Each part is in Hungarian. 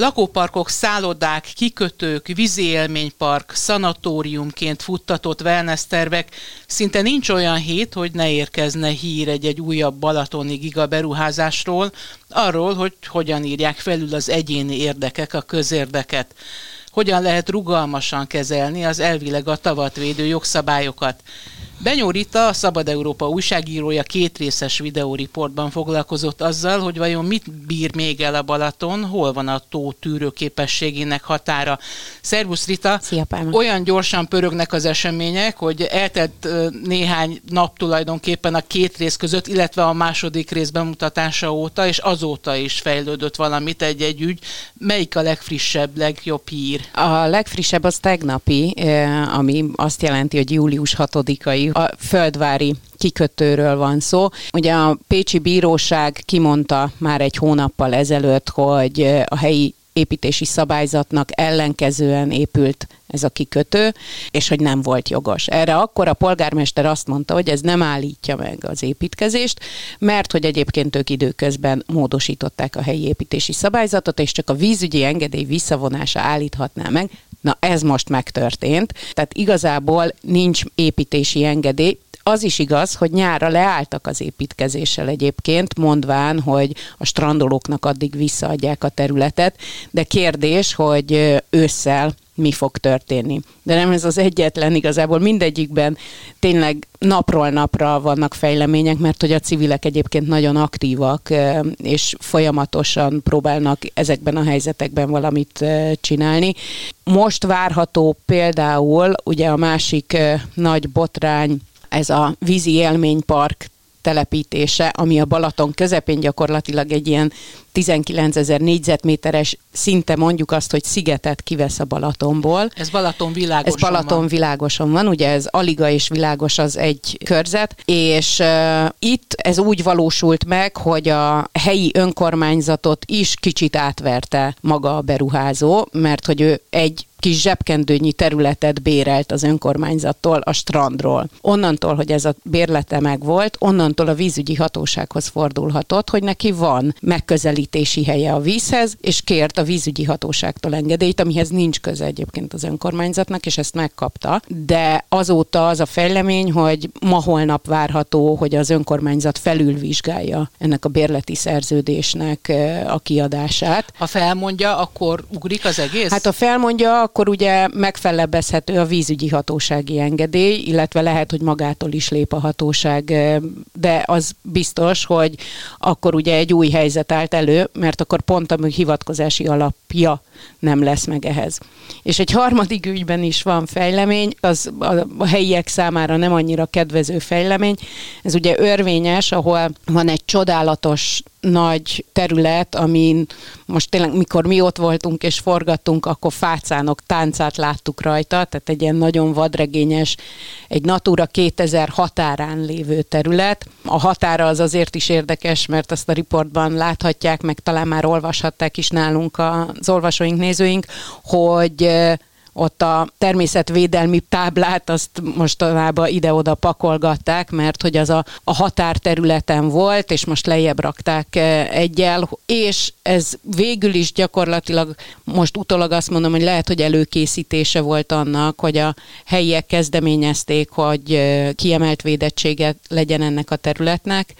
Lakóparkok, szállodák, kikötők, vízi élménypark, szanatóriumként futtatott wellness tervek, szinte nincs olyan hét, hogy ne érkezne hír egy-egy újabb balatoni gigaberuházásról, arról, hogy hogyan írják felül az egyéni érdekek a közérdeket hogyan lehet rugalmasan kezelni az elvileg a tavatvédő jogszabályokat. Benyó Rita, Szabad Európa újságírója két részes videóriportban foglalkozott azzal, hogy vajon mit bír még el a Balaton, hol van a tó tűrőképességének határa. Szervusz Rita! Szia, Pálma. Olyan gyorsan pörögnek az események, hogy eltelt néhány nap tulajdonképpen a két rész között, illetve a második rész bemutatása óta, és azóta is fejlődött valamit egy-egy ügy. Melyik a legfrissebb, legjobb hír? A legfrissebb az tegnapi, ami azt jelenti, hogy július 6-ai a földvári kikötőről van szó. Ugye a Pécsi Bíróság kimondta már egy hónappal ezelőtt, hogy a helyi építési szabályzatnak ellenkezően épült ez a kikötő, és hogy nem volt jogos. Erre akkor a polgármester azt mondta, hogy ez nem állítja meg az építkezést, mert hogy egyébként ők időközben módosították a helyi építési szabályzatot, és csak a vízügyi engedély visszavonása állíthatná meg. Na ez most megtörtént, tehát igazából nincs építési engedély, az is igaz, hogy nyára leálltak az építkezéssel egyébként, mondván, hogy a strandolóknak addig visszaadják a területet, de kérdés, hogy ősszel mi fog történni. De nem ez az egyetlen, igazából mindegyikben tényleg napról napra vannak fejlemények, mert hogy a civilek egyébként nagyon aktívak, és folyamatosan próbálnak ezekben a helyzetekben valamit csinálni. Most várható például, ugye a másik nagy botrány, ez a vízi élménypark telepítése, ami a Balaton közepén gyakorlatilag egy ilyen 19 ezer négyzetméteres szinte mondjuk azt, hogy szigetet kivesz a Balatonból. Ez Balaton világoson Ez Balaton van. világoson van, ugye ez Aliga és Világos az egy körzet, és uh, itt ez úgy valósult meg, hogy a helyi önkormányzatot is kicsit átverte maga a beruházó, mert hogy ő egy kis zsebkendőnyi területet bérelt az önkormányzattól a strandról. Onnantól, hogy ez a bérlete meg volt, onnantól a vízügyi hatósághoz fordulhatott, hogy neki van megközelítési helye a vízhez, és kért a vízügyi hatóságtól engedélyt, amihez nincs köze egyébként az önkormányzatnak, és ezt megkapta. De azóta az a fejlemény, hogy ma-holnap várható, hogy az önkormányzat felülvizsgálja ennek a bérleti szerződésnek a kiadását. Ha felmondja, akkor ugrik az egész? Hát ha felmondja, akkor ugye megfelebbezhető a vízügyi hatósági engedély, illetve lehet, hogy magától is lép a hatóság, de az biztos, hogy akkor ugye egy új helyzet állt elő, mert akkor pont a hivatkozási alapja nem lesz meg ehhez. És egy harmadik ügyben is van fejlemény, az a helyiek számára nem annyira kedvező fejlemény. Ez ugye örvényes, ahol van egy csodálatos nagy terület, amin most tényleg, mikor mi ott voltunk és forgattunk, akkor fácánok táncát láttuk rajta, tehát egy ilyen nagyon vadregényes, egy Natura 2000 határán lévő terület. A határa az azért is érdekes, mert azt a riportban láthatják, meg talán már olvashatták is nálunk az olvasóink, nézőink, hogy ott a természetvédelmi táblát azt mostanában ide-oda pakolgatták, mert hogy az a, a határterületen volt, és most lejjebb rakták egyel, és ez végül is gyakorlatilag most utólag azt mondom, hogy lehet, hogy előkészítése volt annak, hogy a helyiek kezdeményezték, hogy kiemelt védettséget legyen ennek a területnek,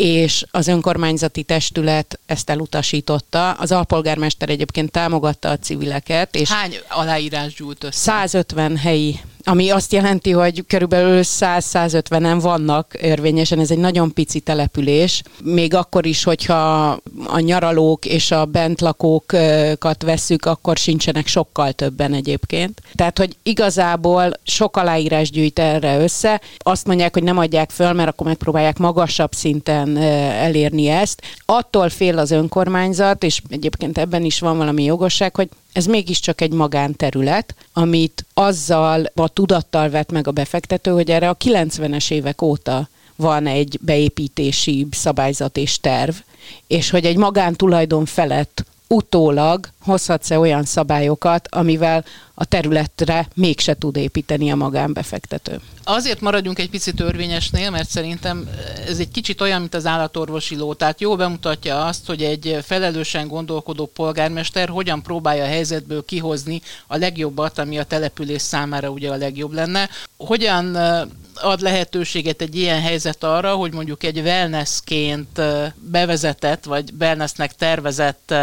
és az önkormányzati testület ezt elutasította. Az alpolgármester egyébként támogatta a civileket. És Hány aláírás gyújt össze? 150 helyi ami azt jelenti, hogy körülbelül 100-150-en vannak érvényesen, ez egy nagyon pici település, még akkor is, hogyha a nyaralók és a bentlakókat vesszük, akkor sincsenek sokkal többen egyébként. Tehát, hogy igazából sok aláírás gyűjt erre össze, azt mondják, hogy nem adják föl, mert akkor megpróbálják magasabb szinten elérni ezt. Attól fél az önkormányzat, és egyébként ebben is van valami jogosság, hogy ez mégiscsak egy magánterület, amit azzal a tudattal vett meg a befektető, hogy erre a 90-es évek óta van egy beépítési szabályzat és terv, és hogy egy magántulajdon felett utólag hozhatsz-e olyan szabályokat, amivel a területre mégse tud építeni a magánbefektető. Azért maradjunk egy picit törvényesnél, mert szerintem ez egy kicsit olyan, mint az állatorvosi ló. Tehát jó bemutatja azt, hogy egy felelősen gondolkodó polgármester hogyan próbálja a helyzetből kihozni a legjobbat, ami a település számára ugye a legjobb lenne. Hogyan ad lehetőséget egy ilyen helyzet arra, hogy mondjuk egy wellnessként bevezetett, vagy wellnessnek tervezett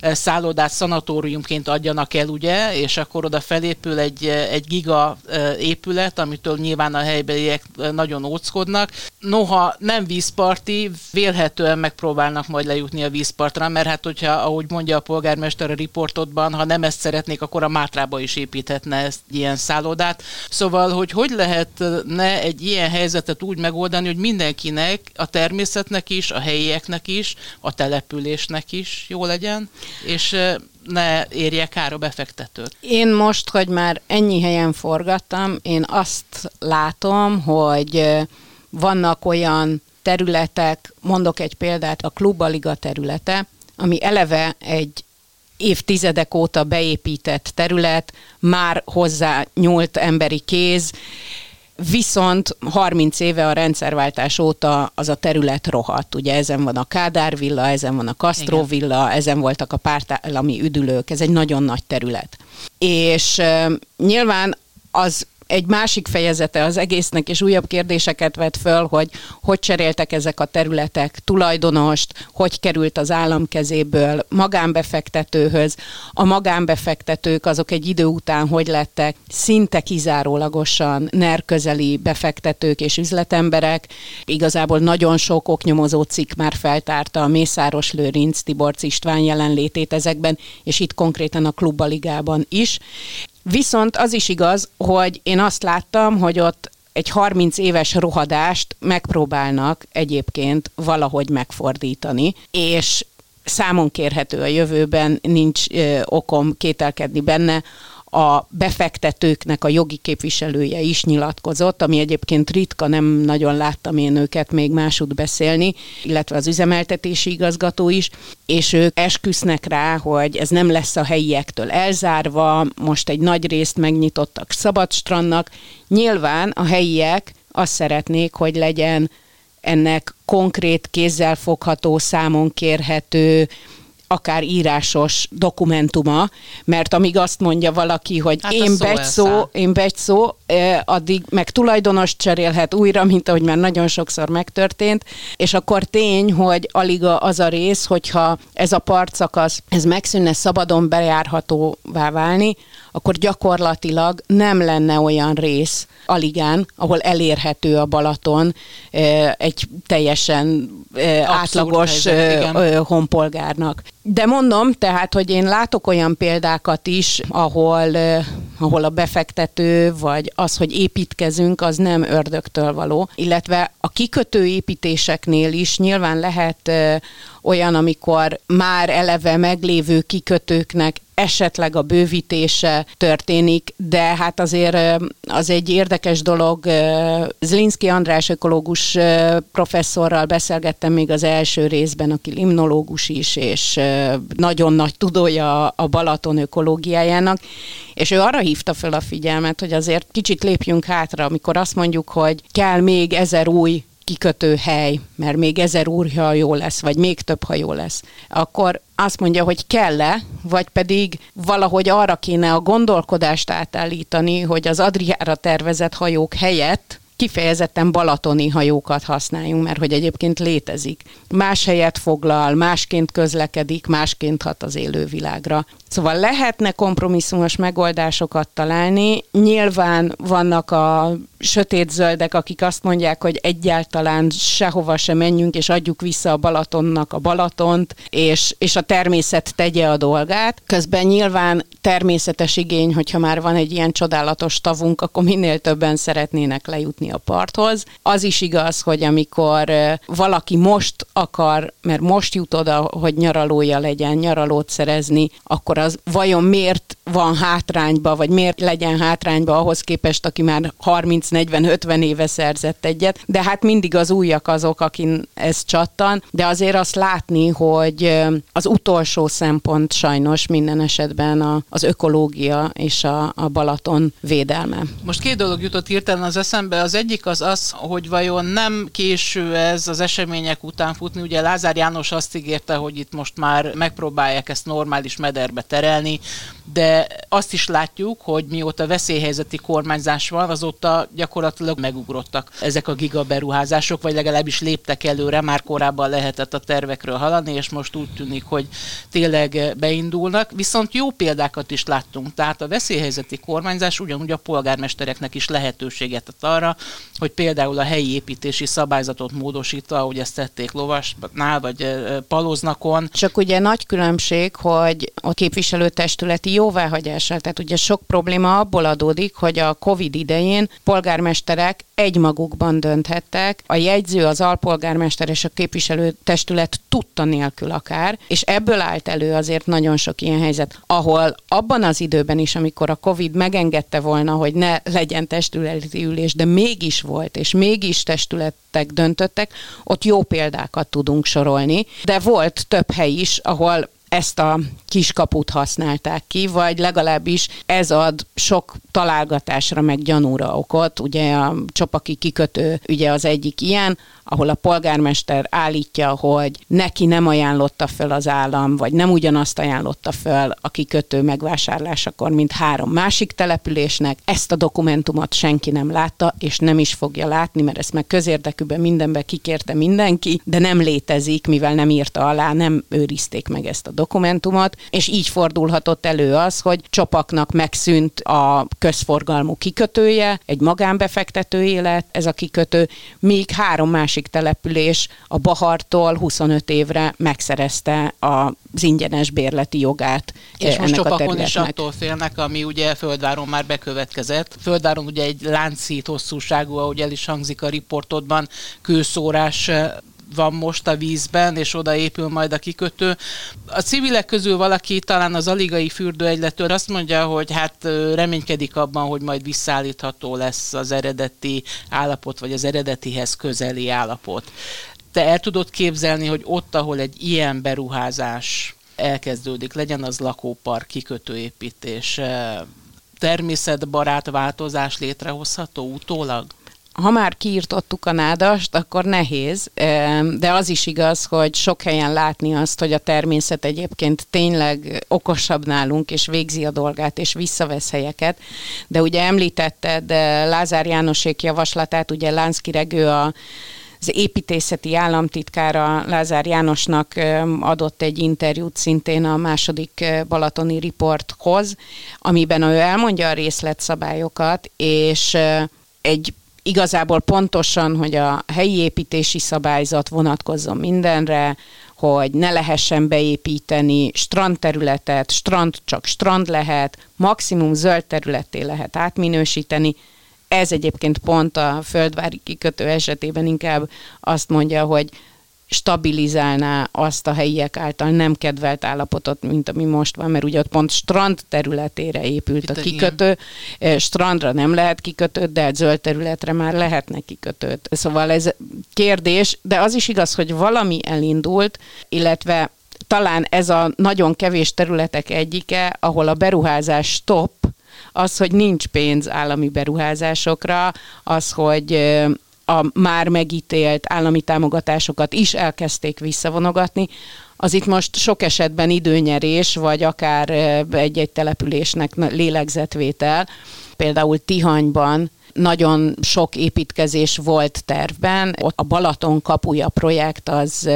szállodát szanatóriumként adjanak el, ugye, és akkor oda felépül egy, egy giga épület, amitől nyilván a helybeliek nagyon óckodnak. Noha nem vízparti, vélhetően megpróbálnak majd lejutni a vízpartra, mert hát hogyha, ahogy mondja a polgármester a riportodban, ha nem ezt szeretnék, akkor a Mátrába is építhetne ezt ilyen szállodát. Szóval, hogy hogy lehetne egy ilyen helyzetet úgy megoldani, hogy mindenkinek, a természetnek is, a helyieknek is, a településnek is jó legyen, és ne érje kár a befektetőt. Én most, hogy már ennyi helyen forgattam, én azt látom, hogy vannak olyan területek, mondok egy példát, a Klubaliga területe, ami eleve egy évtizedek óta beépített terület, már hozzá nyúlt emberi kéz, Viszont 30 éve a rendszerváltás óta az a terület rohadt. Ugye ezen van a Kádár villa, ezen van a Castro villa, ezen voltak a pártállami üdülők, ez egy nagyon nagy terület. És uh, nyilván az egy másik fejezete az egésznek, és újabb kérdéseket vet föl, hogy hogy cseréltek ezek a területek tulajdonost, hogy került az állam kezéből magánbefektetőhöz. A magánbefektetők azok egy idő után hogy lettek szinte kizárólagosan NER közeli befektetők és üzletemberek. Igazából nagyon sok oknyomozó cikk már feltárta a Mészáros Lőrinc, Tiborc István jelenlétét ezekben, és itt konkrétan a Klubbaligában is. Viszont az is igaz, hogy én azt láttam, hogy ott egy 30 éves rohadást megpróbálnak egyébként valahogy megfordítani, és számon kérhető a jövőben, nincs ö, okom kételkedni benne, a befektetőknek a jogi képviselője is nyilatkozott, ami egyébként ritka, nem nagyon láttam én őket még másút beszélni, illetve az üzemeltetési igazgató is, és ők esküsznek rá, hogy ez nem lesz a helyiektől elzárva, most egy nagy részt megnyitottak Szabadstrandnak. Nyilván a helyiek azt szeretnék, hogy legyen ennek konkrét, kézzelfogható, számon kérhető, akár írásos dokumentuma, mert amíg azt mondja valaki, hogy hát én begy szó, én begy szó, addig meg tulajdonos cserélhet újra, mint ahogy már nagyon sokszor megtörtént, és akkor tény, hogy alig az a rész, hogyha ez a partszakasz, ez megszűnne szabadon bejárhatóvá válni, akkor gyakorlatilag nem lenne olyan rész Aligán, ahol elérhető a Balaton egy teljesen Abszurd átlagos helyzet, honpolgárnak. De mondom, tehát, hogy én látok olyan példákat is, ahol, ahol a befektető, vagy az, hogy építkezünk, az nem ördögtől való, illetve a kikötő építéseknél is nyilván lehet olyan, amikor már eleve meglévő kikötőknek esetleg a bővítése történik, de hát azért az egy érdekes dolog. Zlinski András ökológus professzorral beszélgettem még az első részben, aki limnológus is, és nagyon nagy tudója a Balaton ökológiájának, és ő arra hívta fel a figyelmet, hogy azért kicsit lépjünk hátra, amikor azt mondjuk, hogy kell még ezer új kikötő hely, mert még ezer jó lesz, vagy még több hajó lesz, akkor azt mondja, hogy kell-e, vagy pedig valahogy arra kéne a gondolkodást átállítani, hogy az Adriára tervezett hajók helyett kifejezetten balatoni hajókat használjunk, mert hogy egyébként létezik. Más helyet foglal, másként közlekedik, másként hat az élővilágra. Szóval lehetne kompromisszumos megoldásokat találni. Nyilván vannak a sötétzöldek, akik azt mondják, hogy egyáltalán sehova se menjünk, és adjuk vissza a Balatonnak a Balatont, és, és a természet tegye a dolgát. Közben nyilván természetes igény, hogyha már van egy ilyen csodálatos tavunk, akkor minél többen szeretnének lejutni a parthoz. Az is igaz, hogy amikor valaki most akar, mert most jut oda, hogy nyaralója legyen, nyaralót szerezni, akkor az vajon miért van hátrányba, vagy miért legyen hátrányba ahhoz képest, aki már 30-40-50 éve szerzett egyet, de hát mindig az újak azok, akin ez csattan, de azért azt látni, hogy az utolsó szempont sajnos minden esetben a, az ökológia és a, a Balaton védelme. Most két dolog jutott hirtelen az eszembe. Az egyik az az, hogy vajon nem késő ez az események után futni. Ugye Lázár János azt ígérte, hogy itt most már megpróbálják ezt normális mederbe terelni, de azt is látjuk, hogy mióta veszélyhelyzeti kormányzás van, azóta gyakorlatilag megugrottak ezek a gigaberuházások, vagy legalábbis léptek előre, már korábban lehetett a tervekről haladni, és most úgy tűnik, hogy tényleg beindulnak. Viszont jó példákat is láttunk, tehát a veszélyhelyzeti kormányzás ugyanúgy a polgármestereknek is lehetőséget ad arra, hogy például a helyi építési szabályzatot módosítva, ahogy ezt tették Lovasnál, vagy Paloznakon. Csak ugye nagy különbség, hogy a képviselőtestületi jóváhagyással, tehát ugye sok probléma abból adódik, hogy a COVID idején polgármesterek egymagukban dönthettek, a jegyző, az alpolgármester és a képviselőtestület tudta nélkül akár, és ebből állt elő azért nagyon sok ilyen helyzet, ahol abban az időben is, amikor a COVID megengedte volna, hogy ne legyen testületi ülés, de mégis volt, és mégis testületek döntöttek, ott jó példákat tudunk sorolni, de volt több hely is, ahol ezt a kiskaput használták ki, vagy legalábbis ez ad sok találgatásra meg gyanúra okot. Ugye a csopaki kikötő ugye az egyik ilyen, ahol a polgármester állítja, hogy neki nem ajánlotta föl az állam, vagy nem ugyanazt ajánlotta föl a kikötő megvásárlásakor, mint három másik településnek. Ezt a dokumentumot senki nem látta, és nem is fogja látni, mert ezt meg közérdekűben mindenbe kikérte mindenki, de nem létezik, mivel nem írta alá, nem őrizték meg ezt a dokumentumot, és így fordulhatott elő az, hogy csopaknak megszűnt a közforgalmú kikötője, egy magánbefektető élet, ez a kikötő, míg három másik másik település a Bahartól 25 évre megszerezte az ingyenes bérleti jogát. És most Csopakon is attól félnek, ami ugye Földváron már bekövetkezett. Földváron ugye egy láncít hosszúságú, ahogy el is hangzik a riportodban, kőszórás van most a vízben, és oda épül majd a kikötő. A civilek közül valaki talán az aligai fürdőegyletől azt mondja, hogy hát reménykedik abban, hogy majd visszaállítható lesz az eredeti állapot, vagy az eredetihez közeli állapot. Te el tudod képzelni, hogy ott, ahol egy ilyen beruházás elkezdődik, legyen az lakópark, kikötőépítés, természetbarát változás létrehozható utólag? Ha már kiirtottuk a nádast, akkor nehéz, de az is igaz, hogy sok helyen látni azt, hogy a természet egyébként tényleg okosabb nálunk, és végzi a dolgát, és visszavesz helyeket. De ugye említetted Lázár Jánosék javaslatát, ugye Lánszki Regő a az építészeti államtitkára Lázár Jánosnak adott egy interjút szintén a második Balatoni Riporthoz, amiben ő elmondja a részletszabályokat, és egy igazából pontosan, hogy a helyi építési szabályzat vonatkozzon mindenre, hogy ne lehessen beépíteni strandterületet, strand csak strand lehet, maximum zöld területté lehet átminősíteni. Ez egyébként pont a földvári kikötő esetében inkább azt mondja, hogy stabilizálná azt a helyiek által nem kedvelt állapotot, mint ami most van, mert ugye ott pont strand területére épült Itt a kikötő. Igen. Strandra nem lehet kikötőt, de egy zöld területre már lehetne kikötőt. Szóval ez kérdés, de az is igaz, hogy valami elindult, illetve talán ez a nagyon kevés területek egyike, ahol a beruházás stop, az, hogy nincs pénz állami beruházásokra, az, hogy a már megítélt állami támogatásokat is elkezdték visszavonogatni, az itt most sok esetben időnyerés, vagy akár egy-egy településnek lélegzetvétel. Például Tihanyban nagyon sok építkezés volt tervben. Ott a Balaton kapuja projekt az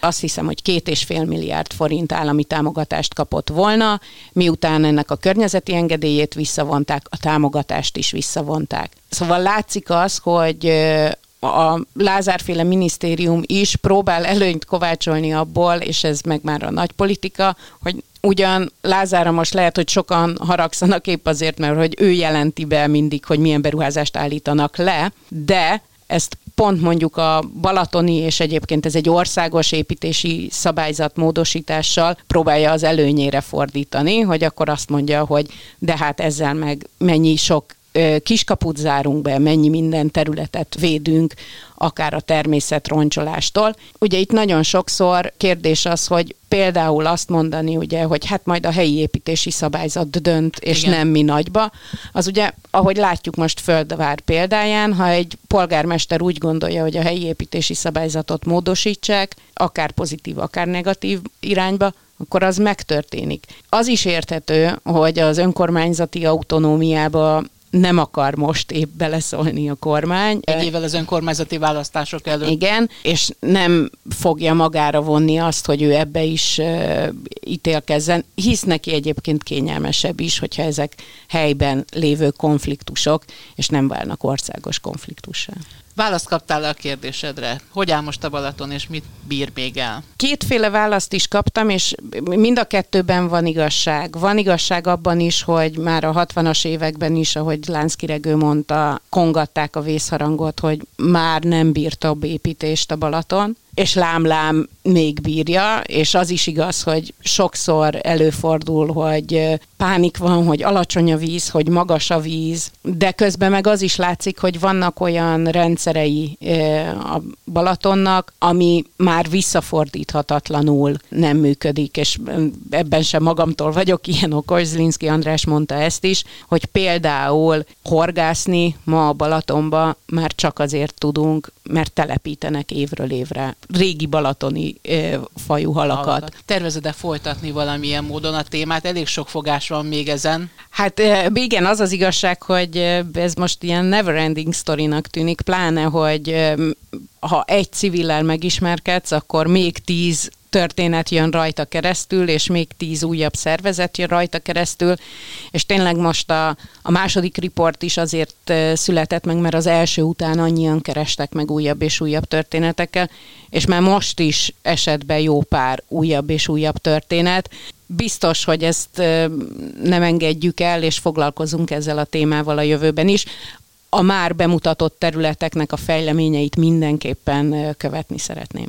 azt hiszem, hogy két és fél milliárd forint állami támogatást kapott volna, miután ennek a környezeti engedélyét visszavonták, a támogatást is visszavonták. Szóval látszik az, hogy a Lázárféle minisztérium is próbál előnyt kovácsolni abból, és ez meg már a nagy politika, hogy ugyan Lázára most lehet, hogy sokan haragszanak épp azért, mert hogy ő jelenti be mindig, hogy milyen beruházást állítanak le, de ezt pont mondjuk a Balatoni, és egyébként ez egy országos építési szabályzat módosítással próbálja az előnyére fordítani, hogy akkor azt mondja, hogy de hát ezzel meg mennyi sok kiskaput zárunk be, mennyi minden területet védünk, akár a természet roncsolástól. Ugye itt nagyon sokszor kérdés az, hogy például azt mondani, ugye, hogy hát majd a helyi építési szabályzat dönt, és Igen. nem mi nagyba, az ugye, ahogy látjuk most Földvár példáján, ha egy polgármester úgy gondolja, hogy a helyi építési szabályzatot módosítsák, akár pozitív, akár negatív irányba, akkor az megtörténik. Az is érthető, hogy az önkormányzati autonómiába nem akar most épp beleszólni a kormány. Egy évvel az önkormányzati választások előtt. Igen, és nem fogja magára vonni azt, hogy ő ebbe is uh, ítélkezzen, hisz neki egyébként kényelmesebb is, hogyha ezek helyben lévő konfliktusok, és nem válnak országos konfliktussá. Választ kaptál a kérdésedre. Hogy áll most a Balaton, és mit bír még el? Kétféle választ is kaptam, és mind a kettőben van igazság. Van igazság abban is, hogy már a 60-as években is, ahogy Lánszkiregő mondta, kongatták a vészharangot, hogy már nem bír több építést a Balaton és lámlám még bírja, és az is igaz, hogy sokszor előfordul, hogy pánik van, hogy alacsony a víz, hogy magas a víz, de közben meg az is látszik, hogy vannak olyan rendszerei a Balatonnak, ami már visszafordíthatatlanul nem működik, és ebben sem magamtól vagyok ilyen okos, Zlinszki András mondta ezt is, hogy például horgászni ma a Balatonba már csak azért tudunk, mert telepítenek évről évre régi balatoni fajú halakat. halakat. Tervezed-e folytatni valamilyen módon a témát? Elég sok fogás van még ezen. Hát igen, az az igazság, hogy ez most ilyen never-ending sztorinak tűnik, pláne, hogy ha egy civillel megismerkedsz, akkor még tíz történet jön rajta keresztül, és még tíz újabb szervezet jön rajta keresztül, és tényleg most a, a második riport is azért született meg, mert az első után annyian kerestek meg újabb és újabb történetekkel, és már most is esetben jó pár újabb és újabb történet. Biztos, hogy ezt nem engedjük el, és foglalkozunk ezzel a témával a jövőben is. A már bemutatott területeknek a fejleményeit mindenképpen követni szeretném.